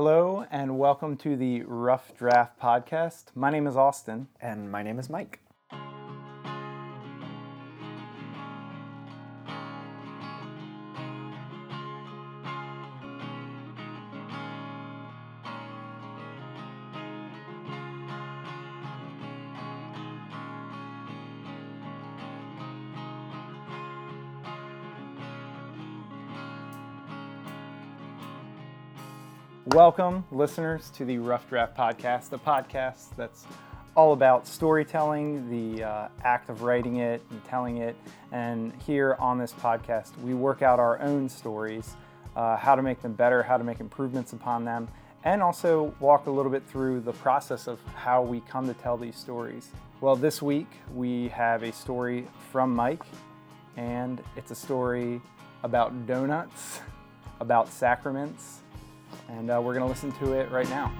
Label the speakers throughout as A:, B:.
A: Hello, and welcome to the Rough Draft Podcast. My name is Austin.
B: And my name is Mike.
A: Welcome, listeners, to the Rough Draft Podcast, the podcast that's all about storytelling, the uh, act of writing it and telling it. And here on this podcast, we work out our own stories, uh, how to make them better, how to make improvements upon them, and also walk a little bit through the process of how we come to tell these stories. Well, this week we have a story from Mike, and it's a story about donuts, about sacraments and uh, we're going to listen to it right now.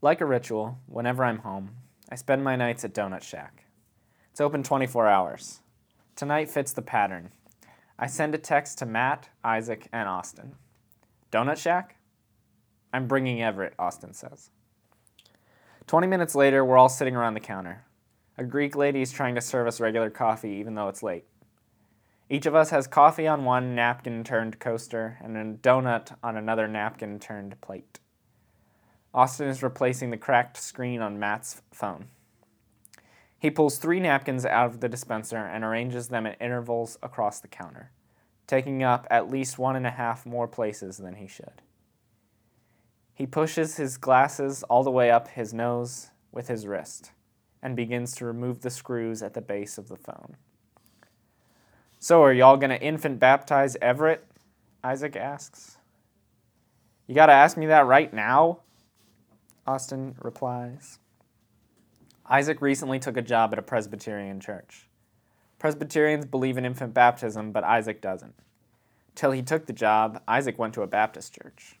B: Like a ritual, whenever I'm home, I spend my nights at Donut Shack. It's open 24 hours. Tonight fits the pattern. I send a text to Matt, Isaac, and Austin. Donut Shack? I'm bringing Everett, Austin says. 20 minutes later, we're all sitting around the counter. A Greek lady is trying to serve us regular coffee even though it's late. Each of us has coffee on one napkin turned coaster and a donut on another napkin turned plate. Austin is replacing the cracked screen on Matt's phone. He pulls three napkins out of the dispenser and arranges them at intervals across the counter, taking up at least one and a half more places than he should. He pushes his glasses all the way up his nose with his wrist and begins to remove the screws at the base of the phone. So, are y'all going to infant baptize Everett? Isaac asks. You got to ask me that right now? Austin replies. Isaac recently took a job at a Presbyterian church. Presbyterians believe in infant baptism, but Isaac doesn't. Till he took the job, Isaac went to a Baptist church.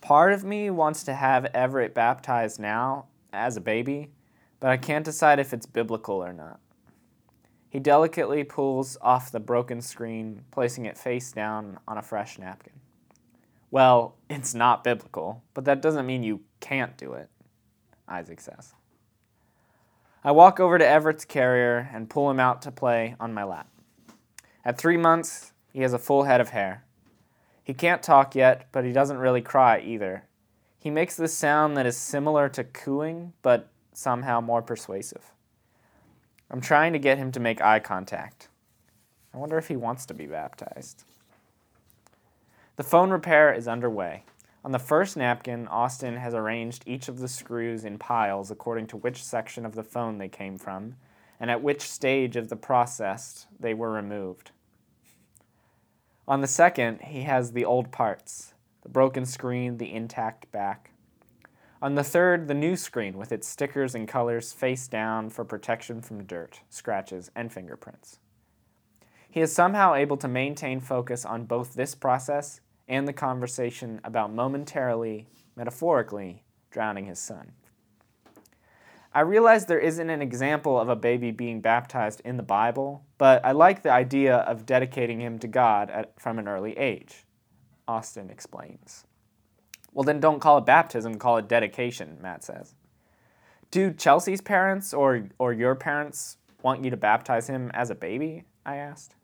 B: Part of me wants to have Everett baptized now as a baby but I can't decide if it's biblical or not. He delicately pulls off the broken screen, placing it face down on a fresh napkin. Well, it's not biblical, but that doesn't mean you can't do it, Isaac says. I walk over to Everett's carrier and pull him out to play on my lap. At three months, he has a full head of hair. He can't talk yet, but he doesn't really cry either. He makes this sound that is similar to cooing, but somehow more persuasive. I'm trying to get him to make eye contact. I wonder if he wants to be baptized. The phone repair is underway. On the first napkin, Austin has arranged each of the screws in piles according to which section of the phone they came from and at which stage of the process they were removed. On the second, he has the old parts the broken screen, the intact back. On the third, the new screen with its stickers and colors face down for protection from dirt, scratches, and fingerprints. He is somehow able to maintain focus on both this process and the conversation about momentarily, metaphorically, drowning his son. I realize there isn't an example of a baby being baptized in the Bible, but I like the idea of dedicating him to God at, from an early age. Austin explains. Well, then don't call it baptism, call it dedication, Matt says. Do Chelsea's parents or, or your parents want you to baptize him as a baby? I asked.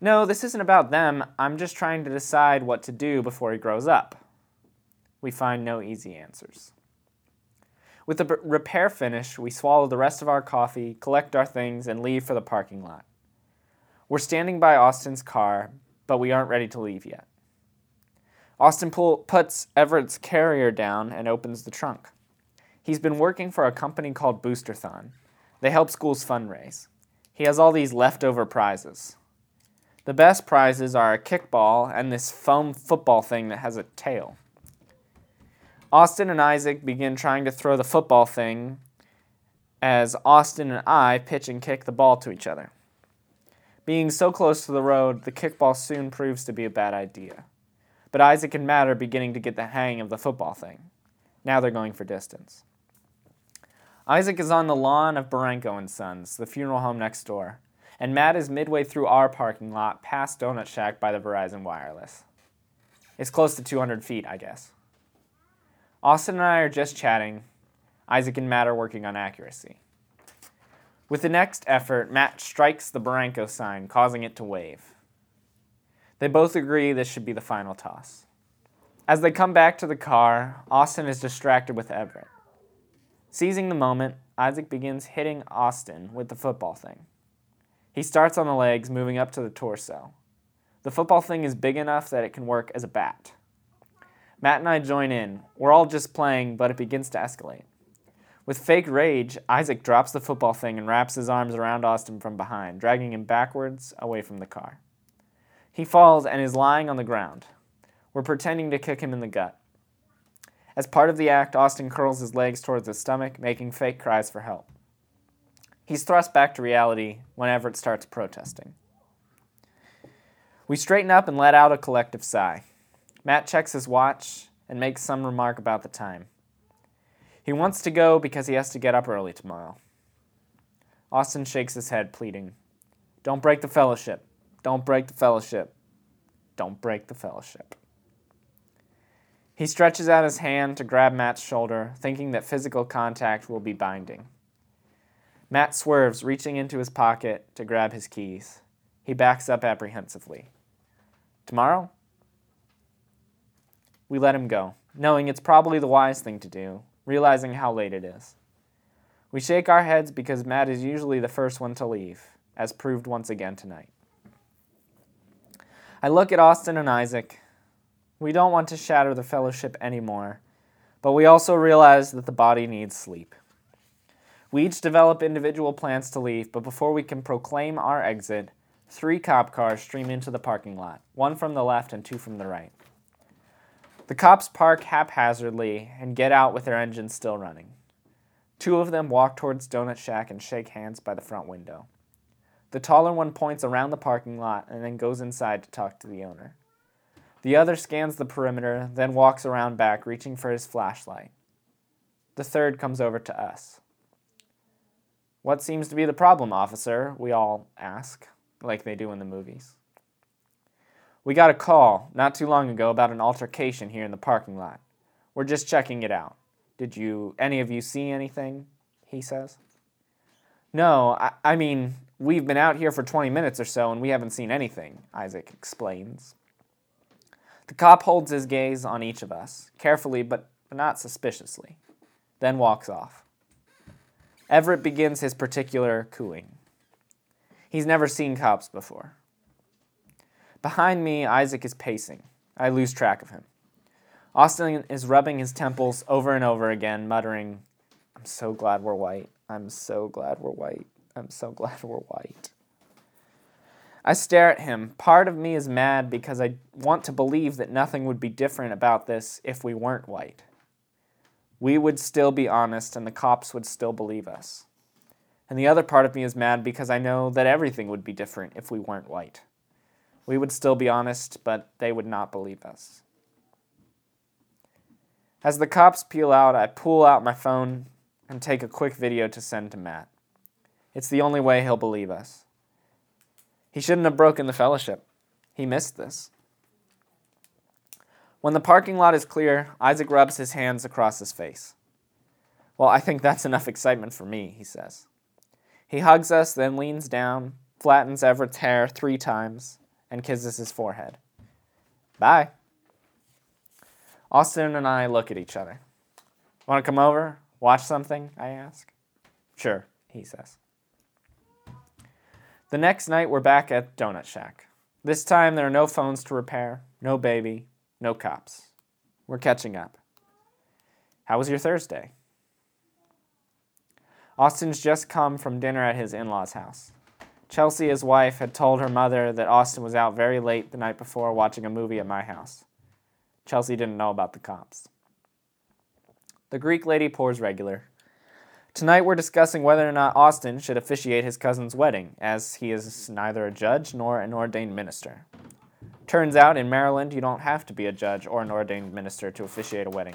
B: No, this isn't about them. I'm just trying to decide what to do before he grows up. We find no easy answers. With the repair finished, we swallow the rest of our coffee, collect our things, and leave for the parking lot. We're standing by Austin's car, but we aren't ready to leave yet. Austin puts Everett's carrier down and opens the trunk. He's been working for a company called Boosterthon. They help schools fundraise. He has all these leftover prizes. The best prizes are a kickball and this foam football thing that has a tail. Austin and Isaac begin trying to throw the football thing as Austin and I pitch and kick the ball to each other. Being so close to the road, the kickball soon proves to be a bad idea but Isaac and Matt are beginning to get the hang of the football thing. Now they're going for distance. Isaac is on the lawn of Barenko and Sons, the funeral home next door, and Matt is midway through our parking lot past Donut Shack by the Verizon Wireless. It's close to 200 feet, I guess. Austin and I are just chatting. Isaac and Matt are working on accuracy. With the next effort, Matt strikes the Barenko sign, causing it to wave. They both agree this should be the final toss. As they come back to the car, Austin is distracted with Everett. Seizing the moment, Isaac begins hitting Austin with the football thing. He starts on the legs, moving up to the torso. The football thing is big enough that it can work as a bat. Matt and I join in. We're all just playing, but it begins to escalate. With fake rage, Isaac drops the football thing and wraps his arms around Austin from behind, dragging him backwards away from the car. He falls and is lying on the ground. We're pretending to kick him in the gut. As part of the act, Austin curls his legs towards his stomach, making fake cries for help. He's thrust back to reality when Everett starts protesting. We straighten up and let out a collective sigh. Matt checks his watch and makes some remark about the time. He wants to go because he has to get up early tomorrow. Austin shakes his head, pleading, Don't break the fellowship. Don't break the fellowship. Don't break the fellowship. He stretches out his hand to grab Matt's shoulder, thinking that physical contact will be binding. Matt swerves, reaching into his pocket to grab his keys. He backs up apprehensively. Tomorrow? We let him go, knowing it's probably the wise thing to do, realizing how late it is. We shake our heads because Matt is usually the first one to leave, as proved once again tonight. I look at Austin and Isaac, we don't want to shatter the fellowship anymore, but we also realize that the body needs sleep. We each develop individual plans to leave, but before we can proclaim our exit, three cop cars stream into the parking lot, one from the left and two from the right. The cops park haphazardly and get out with their engines still running. Two of them walk towards Donut Shack and shake hands by the front window. The taller one points around the parking lot and then goes inside to talk to the owner. The other scans the perimeter, then walks around back, reaching for his flashlight. The third comes over to us. What seems to be the problem, officer? We all ask, like they do in the movies. We got a call not too long ago about an altercation here in the parking lot. We're just checking it out. Did you, any of you, see anything? He says. No, I, I mean, we've been out here for 20 minutes or so and we haven't seen anything, Isaac explains. The cop holds his gaze on each of us, carefully but not suspiciously, then walks off. Everett begins his particular cooing. He's never seen cops before. Behind me, Isaac is pacing. I lose track of him. Austin is rubbing his temples over and over again, muttering, I'm so glad we're white. I'm so glad we're white. I'm so glad we're white. I stare at him. Part of me is mad because I want to believe that nothing would be different about this if we weren't white. We would still be honest and the cops would still believe us. And the other part of me is mad because I know that everything would be different if we weren't white. We would still be honest, but they would not believe us. As the cops peel out, I pull out my phone and take a quick video to send to Matt. It's the only way he'll believe us. He shouldn't have broken the fellowship. He missed this. When the parking lot is clear, Isaac rubs his hands across his face. Well, I think that's enough excitement for me, he says. He hugs us, then leans down, flattens Everett's hair three times, and kisses his forehead. Bye. Austin and I look at each other. Want to come over? Watch something? I ask. Sure, he says. The next night, we're back at Donut Shack. This time, there are no phones to repair, no baby, no cops. We're catching up. How was your Thursday? Austin's just come from dinner at his in law's house. Chelsea, his wife, had told her mother that Austin was out very late the night before watching a movie at my house. Chelsea didn't know about the cops. The Greek lady pours regular. Tonight we're discussing whether or not Austin should officiate his cousin's wedding, as he is neither a judge nor an ordained minister. Turns out in Maryland you don't have to be a judge or an ordained minister to officiate a wedding.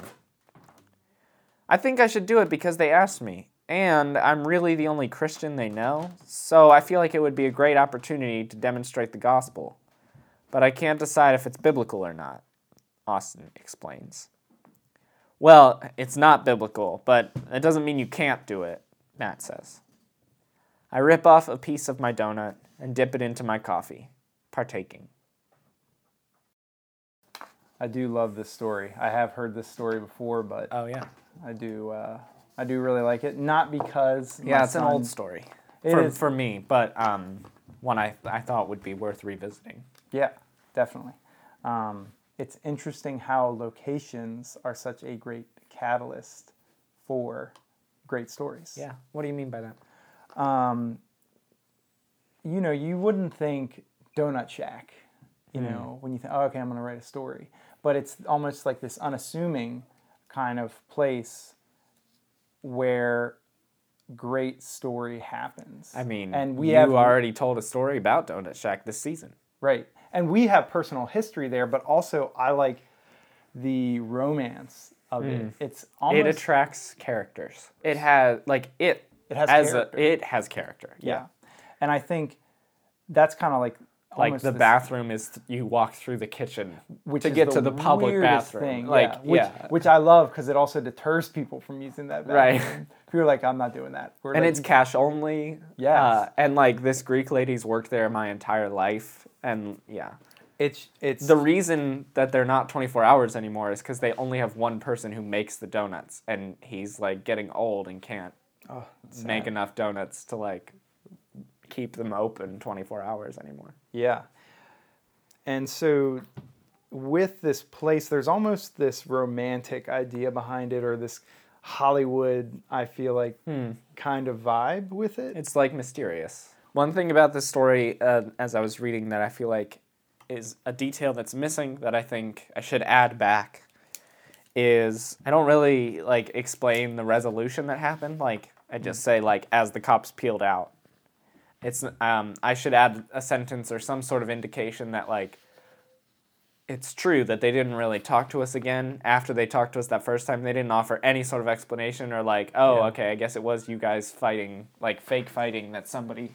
B: I think I should do it because they asked me. And I'm really the only Christian they know, so I feel like it would be a great opportunity to demonstrate the gospel. But I can't decide if it's biblical or not, Austin explains. Well, it's not biblical, but it doesn't mean you can't do it, Matt says. I rip off a piece of my donut and dip it into my coffee, partaking.
A: I do love this story. I have heard this story before, but
B: Oh, yeah.
A: I do uh, I do really like it. Not because
B: Yeah, it's an old story
A: It
B: for,
A: is.
B: for me, but um, one I, I thought would be worth revisiting.
A: Yeah, definitely. Um, it's interesting how locations are such a great catalyst for great stories.
B: Yeah. What do you mean by that?
A: Um, you know, you wouldn't think Donut Shack, you
B: Hmm.
A: know, when you think, oh, okay, I'm going to write a story. But it's almost like this unassuming kind of place where great story happens.
B: I mean,
A: and we
B: you
A: have
B: already told a story about Donut Shack this season.
A: Right. And we have personal history there, but also I like the romance of it. Mm. It's almost
B: it attracts characters. It has like it.
A: It has
B: as
A: character.
B: a it has character. Yeah.
A: yeah. And I think that's kind of like
B: Like
A: almost
B: the bathroom is you walk through the kitchen
A: which
B: to get to the public bathroom.
A: Thing,
B: like
A: yeah, which,
B: yeah.
A: which I love because it also deters people from using that bathroom. Right. People are like, I'm not doing that. We're
B: and
A: like,
B: it's cash only.
A: yeah
B: Uh, and like this Greek lady's worked there my entire life, and yeah.
A: it's it's
B: The reason that they're not 24 hours anymore is because they only have one person who makes the donuts, and he's like getting old and can't
A: oh,
B: make enough donuts to like keep them open 24 hours anymore.
A: Yeah. And so with this place, there's almost this romantic idea behind it or this Hollywood, I feel like, kind of vibe with it.
B: It's like mysterious. One thing about this story, uh, as I was reading, that I feel like is a detail that's missing that I think I should add back is I don't really like explain the resolution that happened. Like I just say like as the cops peeled out. It's um, I should add a sentence or some sort of indication that like it's true that they didn't really talk to us again after they talked to us that first time. They didn't offer any sort of explanation or like, oh,
A: Yeah.
B: okay, I guess it was you guys fighting, like fake fighting that somebody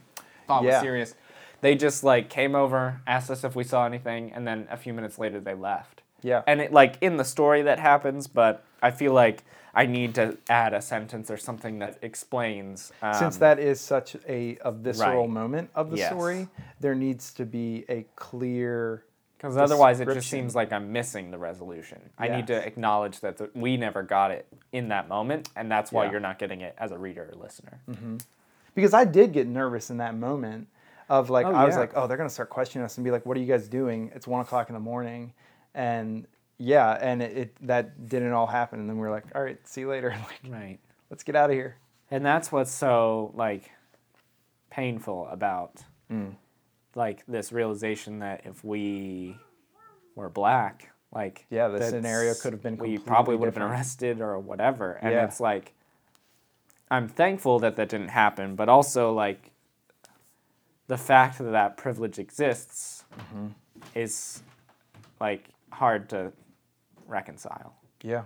B: thought was serious. They just like came over, asked us if we saw anything, and then a few minutes later they left.
A: Yeah.
B: And it like in the story that happens, but I feel like I need to add a sentence or something that explains. Um,
A: Since that is such a, a visceral
B: right.
A: moment of the
B: Yes.
A: story, there needs to be a clear.
B: Because otherwise, it just seems like I'm missing the resolution. I need to acknowledge that the, we never got it in that moment, and that's why
A: Yeah.
B: you're not getting it as a reader or listener.
A: Because I did get nervous in that moment of like,
B: Oh,
A: I was
B: yeah.
A: like, oh, they're going to start questioning us and be like, what are you guys doing? It's one o'clock in the morning. And yeah, and it, it that didn't all happen. And then we are like, all right, see you later. like,
B: Right.
A: let's get out of here.
B: And that's what's so like painful about
A: Mm.
B: like this realization that if we were black, like
A: Yeah, the scenario could have been
B: we probably would have been arrested or whatever. And
A: Yeah.
B: it's like I'm thankful that that didn't happen, but also like the fact that that privilege exists
A: Mm-hmm.
B: is like hard to reconcile.
A: Yeah.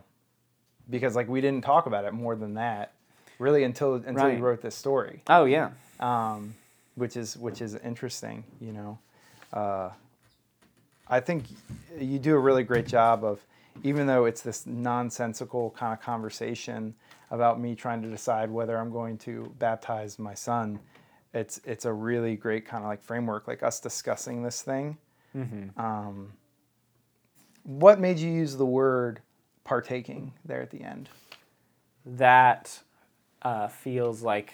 A: Because like we didn't talk about it more than that, really until until
B: Right.
A: you wrote this story,
B: Oh yeah.
A: um, which is which is interesting. You know, uh, I think you do a really great job of, even though it's this nonsensical kind of conversation about me trying to decide whether I'm going to baptize my son. It's it's a really great kind of like framework, like us discussing this thing. Um, what made you use the word partaking there at the end?
B: that uh, feels like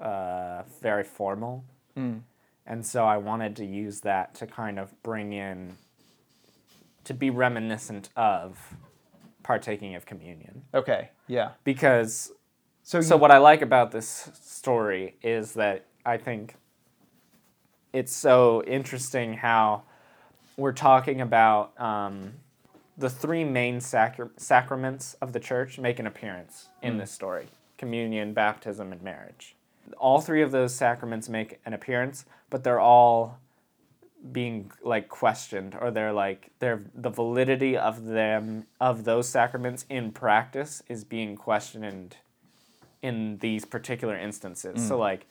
B: uh, very formal. And so I wanted to use that to kind of bring in, to be reminiscent of partaking of communion.
A: Okay, yeah.
B: Because,
A: So,
B: so
A: you-
B: what I like about this story is that I think it's so interesting how we're talking about um, the three main sacra- sacraments of the church make an appearance in hmm. this story communion, baptism, and marriage. All three of those sacraments make an appearance, but they're all being like questioned or they're like they're the validity of them of those sacraments in practice is being questioned in these particular instances. So hmm. like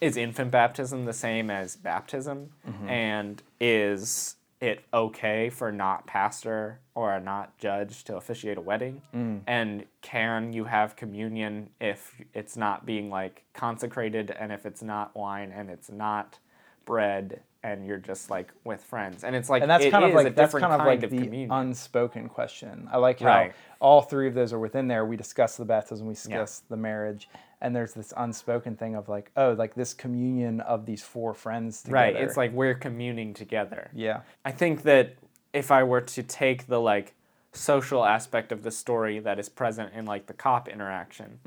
B: is infant baptism the same as baptism? Mm-hmm. And is it okay for not pastor or a not judge to officiate a wedding? Mm. And can you have communion if it's not being like consecrated and if it's not wine and it's not bread and you're just like with friends? And it's like
A: and that's kind of like that's kind of like
B: of
A: the
B: communion.
A: unspoken question. I like how
B: Right.
A: all three of those are within there. We discuss the baptism, we discuss the marriage, and there's this unspoken thing of like, oh, like this communion of these four friends together.
B: right. It's like we're communing together.
A: yeah,
B: I think that if I were to take the like social aspect of the story that is present in like the cop interaction,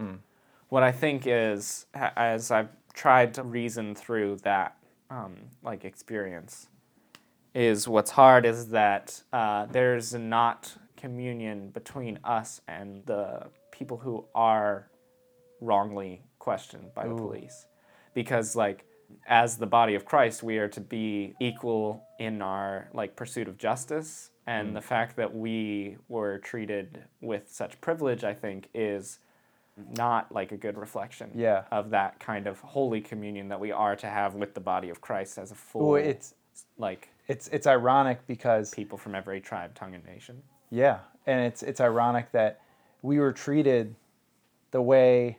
B: what I think is as I've tried to reason through that um, like experience is what's hard is that uh, there's not communion between us and the people who are wrongly questioned by the police. Because like as the body of Christ we are to be equal in our like pursuit of justice. And hmm. the fact that we were treated with such privilege I think is not like a good reflection
A: Yeah.
B: of that kind of holy communion that we are to have with the body of Christ as a full
A: well, it's
B: like
A: it's it's ironic because
B: people from every tribe, tongue, and nation.
A: Yeah, and it's it's ironic that we were treated the way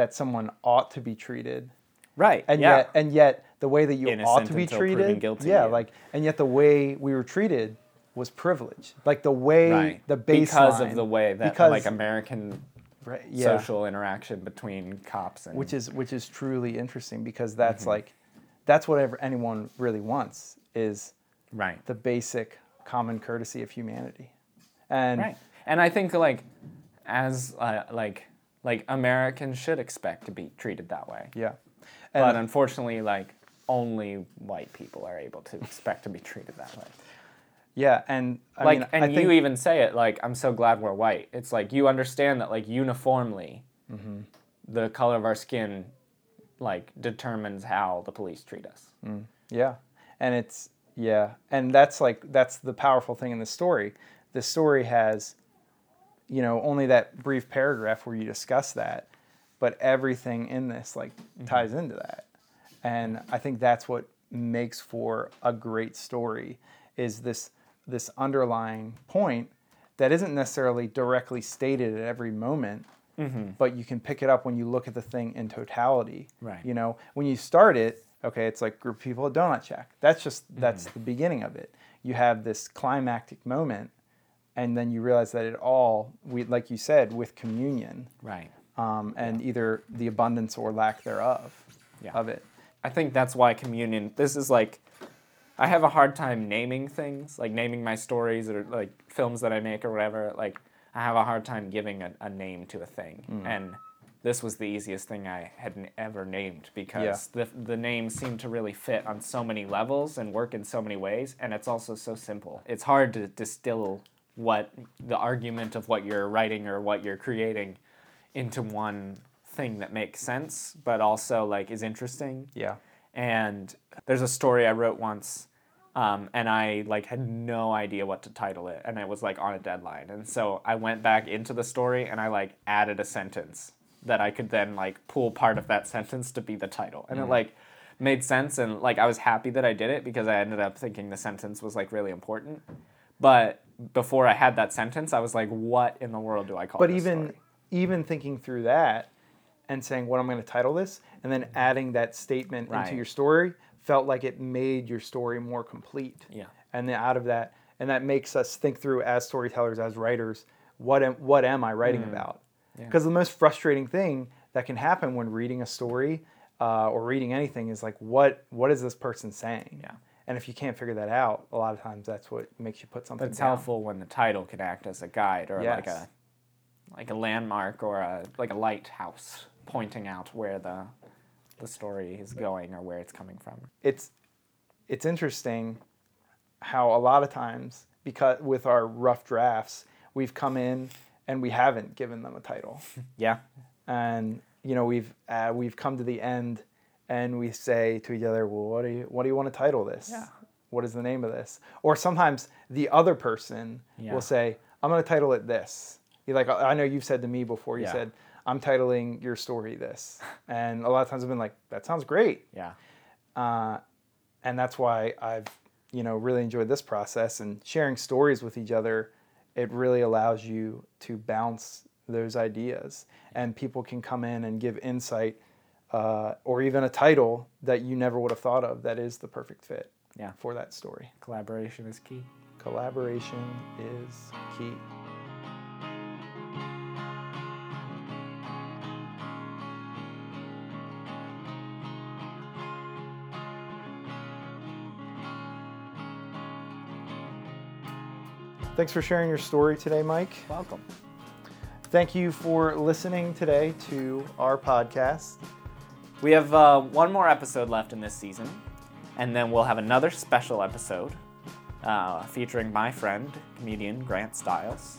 A: that someone ought to be treated,
B: Right.
A: and
B: yeah.
A: yet and yet the way that you ought to be treated,
B: guilty,
A: yeah,
B: yeah.
A: like and yet the way we were treated was privilege, like the way
B: right.
A: the baseline
B: because of the way that
A: because-
B: like American
A: right, yeah,
B: social interaction between cops and
A: which is which is truly interesting because that's
B: Mm-hmm.
A: like that's whatever anyone really wants is
B: right.
A: the basic common courtesy of humanity, and
B: Right. And I think like as uh, like like Americans should expect to be treated that way.
A: yeah,
B: but
A: and
B: unfortunately like only white people are able to expect to be treated that way.
A: yeah, and I
B: like
A: mean,
B: and
A: I
B: you
A: think,
B: even say it like i'm so glad we're white it's like you understand that like uniformly
A: Mm-hmm.
B: the color of our skin like determines how the police treat us
A: Yeah. And it's yeah, and that's like that's the powerful thing in the story. The story has you know, only that brief paragraph where you discuss that, but everything in this like mm-hmm. ties into that. And I think that's what makes for a great story is this this underlying point that isn't necessarily directly stated at every moment, mm-hmm. but you can pick it up when you look at the thing in totality.
B: Right.
A: You know, when you start it, okay, it's like group of people at Donut Shack. That's just mm-hmm. that's the beginning of it. You have this climactic moment, and then you realize that it all, we like you said, with communion,
B: right.
A: um, and either the abundance or lack thereof
B: Yeah.
A: of it.
B: i think that's why communion this is like i have a hard time naming things like naming my stories or like films that i make or whatever like i have a hard time giving a, a name to a thing. And this was the easiest thing i had ever named because the, the name seemed to really fit on so many levels and work in so many ways. And it's also so simple. It's hard to distill what the argument of what you're writing or what you're creating into one thing that makes sense but also like is interesting.
A: Yeah.
B: and there's a story I wrote once, um, and I like had no idea what to title it, and it was like on a deadline, and so I went back into the story and I like added a sentence that I could then like pull part of that sentence to be the title, and it like made sense, and like I was happy that I did it because I ended up thinking the sentence was like really important, but before I had that sentence, I was like, what in the world do I call?
A: But
B: this
A: even
B: story?
A: even thinking through that and saying what I'm going to title this, and then adding that statement into your story felt like it made your story more complete.
B: Yeah.
A: And then out of that, and that makes us think through as storytellers, as writers, what am, what am I writing about?
B: Mm. Yeah.
A: Because the most frustrating thing that can happen when reading a story uh, or reading anything is like, what what is this person saying?
B: Yeah.
A: And if you can't figure that out, a lot of times that's what makes you put something.
B: But it's
A: down.
B: helpful when the title can act as a guide or like a like a landmark or a like a lighthouse pointing out where the the story is going or where it's coming from.
A: it's it's interesting how a lot of times because with our rough drafts we've come in and we haven't given them a title
B: Yeah.
A: and you know we've uh, we've come to the end and we say to each other well what do you what do you want to title this
B: Yeah.
A: what is the name of this or sometimes the other person
B: Yeah.
A: will say i'm going to title it this you like i know you've said to me before you
B: Yeah.
A: said I'm titling your story this. And a lot of times I've been like, that sounds great.
B: Yeah.
A: Uh, and that's why I've, you know, really enjoyed this process and sharing stories with each other. It really allows you to bounce those ideas, and people can come in and give insight uh, or even a title that you never would have thought of that is the perfect fit
B: Yeah.
A: for that story.
B: Collaboration is key.
A: Collaboration is key. Thanks for sharing your story today, Mike.
B: Welcome.
A: Thank you for listening today to our podcast.
B: We have uh, one more episode left in this season, and then we'll have another special episode uh, featuring my friend, comedian Grant Stiles.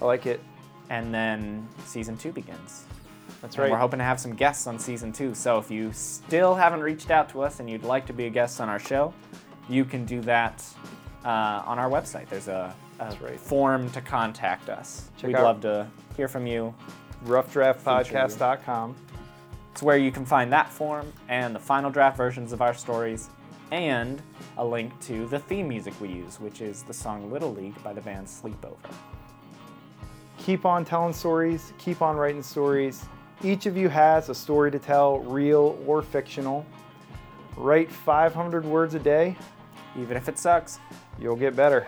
A: I like it.
B: And then season two begins.
A: That's
B: And
A: right.
B: we're hoping to have some guests on season two. So if you still haven't reached out to us and you'd like to be a guest on our show, you can do that uh, on our website. There's a, a
A: right.
B: form to contact us.
A: Check
B: We'd love to hear from you.
A: RoughDraftPodcast.com.
B: It's where you can find that form and the final draft versions of our stories and a link to the theme music we use, which is the song Little League by the band Sleepover.
A: Keep on telling stories, keep on writing stories. Each of you has a story to tell, real or fictional. Write 500 words a day,
B: Even if it sucks.
A: you'll get better.